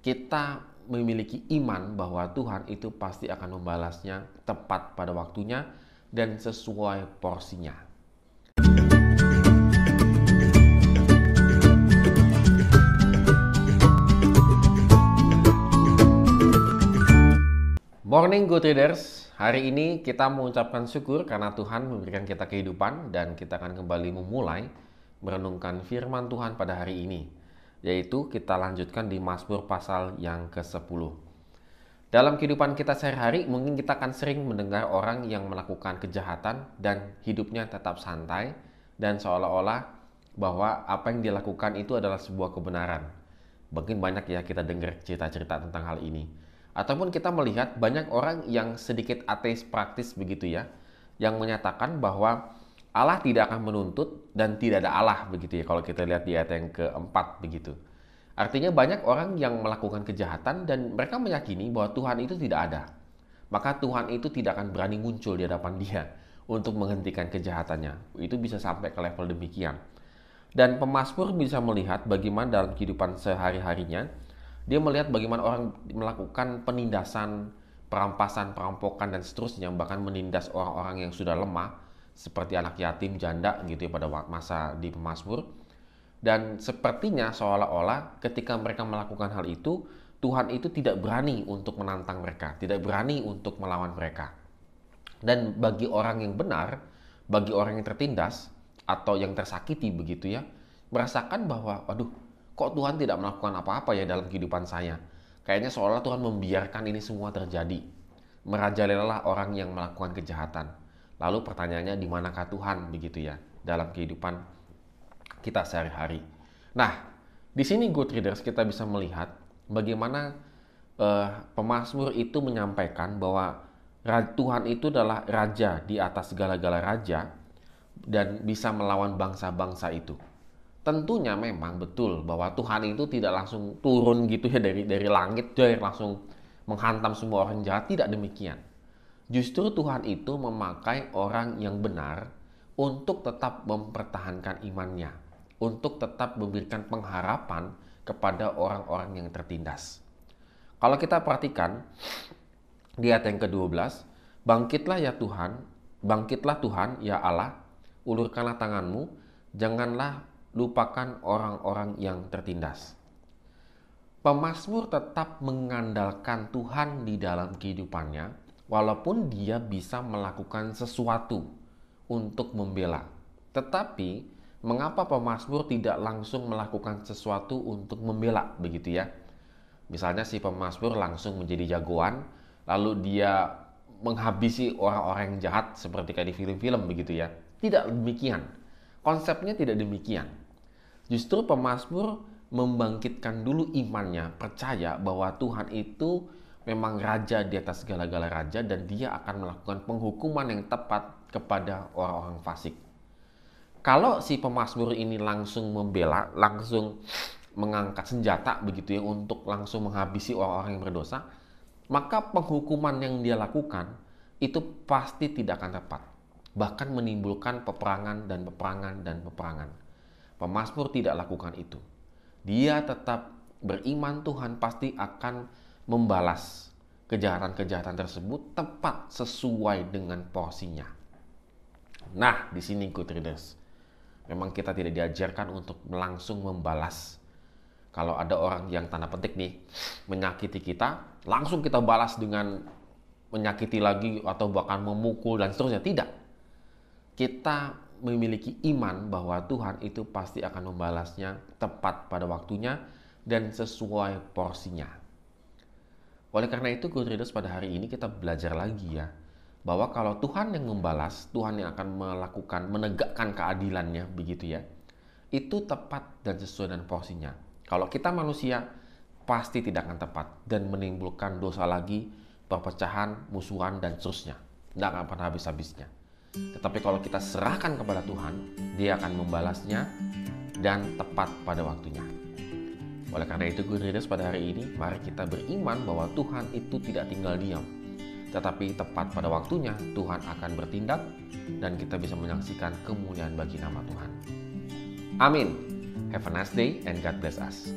kita memiliki iman bahwa Tuhan itu pasti akan membalasnya tepat pada waktunya dan sesuai porsinya. Morning Good Readers, hari ini kita mengucapkan syukur karena Tuhan memberikan kita kehidupan dan kita akan kembali memulai merenungkan firman Tuhan pada hari ini yaitu kita lanjutkan di Mazmur pasal yang ke-10. Dalam kehidupan kita sehari-hari, mungkin kita akan sering mendengar orang yang melakukan kejahatan dan hidupnya tetap santai dan seolah-olah bahwa apa yang dilakukan itu adalah sebuah kebenaran. Mungkin banyak ya kita dengar cerita-cerita tentang hal ini. Ataupun kita melihat banyak orang yang sedikit ateis praktis begitu ya, yang menyatakan bahwa Allah tidak akan menuntut dan tidak ada Allah begitu ya kalau kita lihat di ayat yang keempat begitu. Artinya banyak orang yang melakukan kejahatan dan mereka meyakini bahwa Tuhan itu tidak ada. Maka Tuhan itu tidak akan berani muncul di hadapan dia untuk menghentikan kejahatannya. Itu bisa sampai ke level demikian. Dan pemasmur bisa melihat bagaimana dalam kehidupan sehari-harinya dia melihat bagaimana orang melakukan penindasan, perampasan, perampokan dan seterusnya bahkan menindas orang-orang yang sudah lemah seperti anak yatim janda gitu ya pada masa di Pemasmur dan sepertinya seolah-olah ketika mereka melakukan hal itu Tuhan itu tidak berani untuk menantang mereka, tidak berani untuk melawan mereka. Dan bagi orang yang benar, bagi orang yang tertindas atau yang tersakiti begitu ya, merasakan bahwa aduh, kok Tuhan tidak melakukan apa-apa ya dalam kehidupan saya. Kayaknya seolah Tuhan membiarkan ini semua terjadi. Merajalelalah orang yang melakukan kejahatan. Lalu pertanyaannya di manakah Tuhan begitu ya dalam kehidupan kita sehari-hari. Nah, di sini good readers kita bisa melihat bagaimana uh, pemasmur itu menyampaikan bahwa Tuhan itu adalah raja di atas segala-gala raja dan bisa melawan bangsa-bangsa itu. Tentunya memang betul bahwa Tuhan itu tidak langsung turun gitu ya dari dari langit dia langsung menghantam semua orang jahat tidak demikian Justru Tuhan itu memakai orang yang benar untuk tetap mempertahankan imannya, untuk tetap memberikan pengharapan kepada orang-orang yang tertindas. Kalau kita perhatikan di ayat yang ke-12, bangkitlah ya Tuhan, bangkitlah Tuhan ya Allah, ulurkanlah tanganmu, janganlah lupakan orang-orang yang tertindas. Pemasmur tetap mengandalkan Tuhan di dalam kehidupannya, walaupun dia bisa melakukan sesuatu untuk membela. Tetapi mengapa pemazmur tidak langsung melakukan sesuatu untuk membela begitu ya? Misalnya si pemazmur langsung menjadi jagoan, lalu dia menghabisi orang-orang yang jahat seperti kayak di film-film begitu ya. Tidak demikian. Konsepnya tidak demikian. Justru pemazmur membangkitkan dulu imannya, percaya bahwa Tuhan itu memang raja di atas segala-gala raja dan dia akan melakukan penghukuman yang tepat kepada orang-orang fasik. Kalau si pemasmur ini langsung membela, langsung mengangkat senjata begitu ya untuk langsung menghabisi orang-orang yang berdosa, maka penghukuman yang dia lakukan itu pasti tidak akan tepat. Bahkan menimbulkan peperangan dan peperangan dan peperangan. Pemasmur tidak lakukan itu. Dia tetap beriman Tuhan pasti akan membalas kejahatan-kejahatan tersebut tepat sesuai dengan porsinya. Nah, di sini good readers. Memang kita tidak diajarkan untuk langsung membalas. Kalau ada orang yang tanda petik nih menyakiti kita, langsung kita balas dengan menyakiti lagi atau bahkan memukul dan seterusnya. Tidak. Kita memiliki iman bahwa Tuhan itu pasti akan membalasnya tepat pada waktunya dan sesuai porsinya. Oleh karena itu, good pada hari ini kita belajar lagi ya, bahwa kalau Tuhan yang membalas, Tuhan yang akan melakukan, menegakkan keadilannya, begitu ya, itu tepat dan sesuai dengan porsinya. Kalau kita manusia, pasti tidak akan tepat dan menimbulkan dosa lagi, perpecahan, musuhan, dan seterusnya. Tidak akan pernah habis-habisnya. Tetapi kalau kita serahkan kepada Tuhan, dia akan membalasnya dan tepat pada waktunya. Oleh karena itu, good readers pada hari ini, mari kita beriman bahwa Tuhan itu tidak tinggal diam. Tetapi tepat pada waktunya, Tuhan akan bertindak dan kita bisa menyaksikan kemuliaan bagi nama Tuhan. Amin. Have a nice day and God bless us.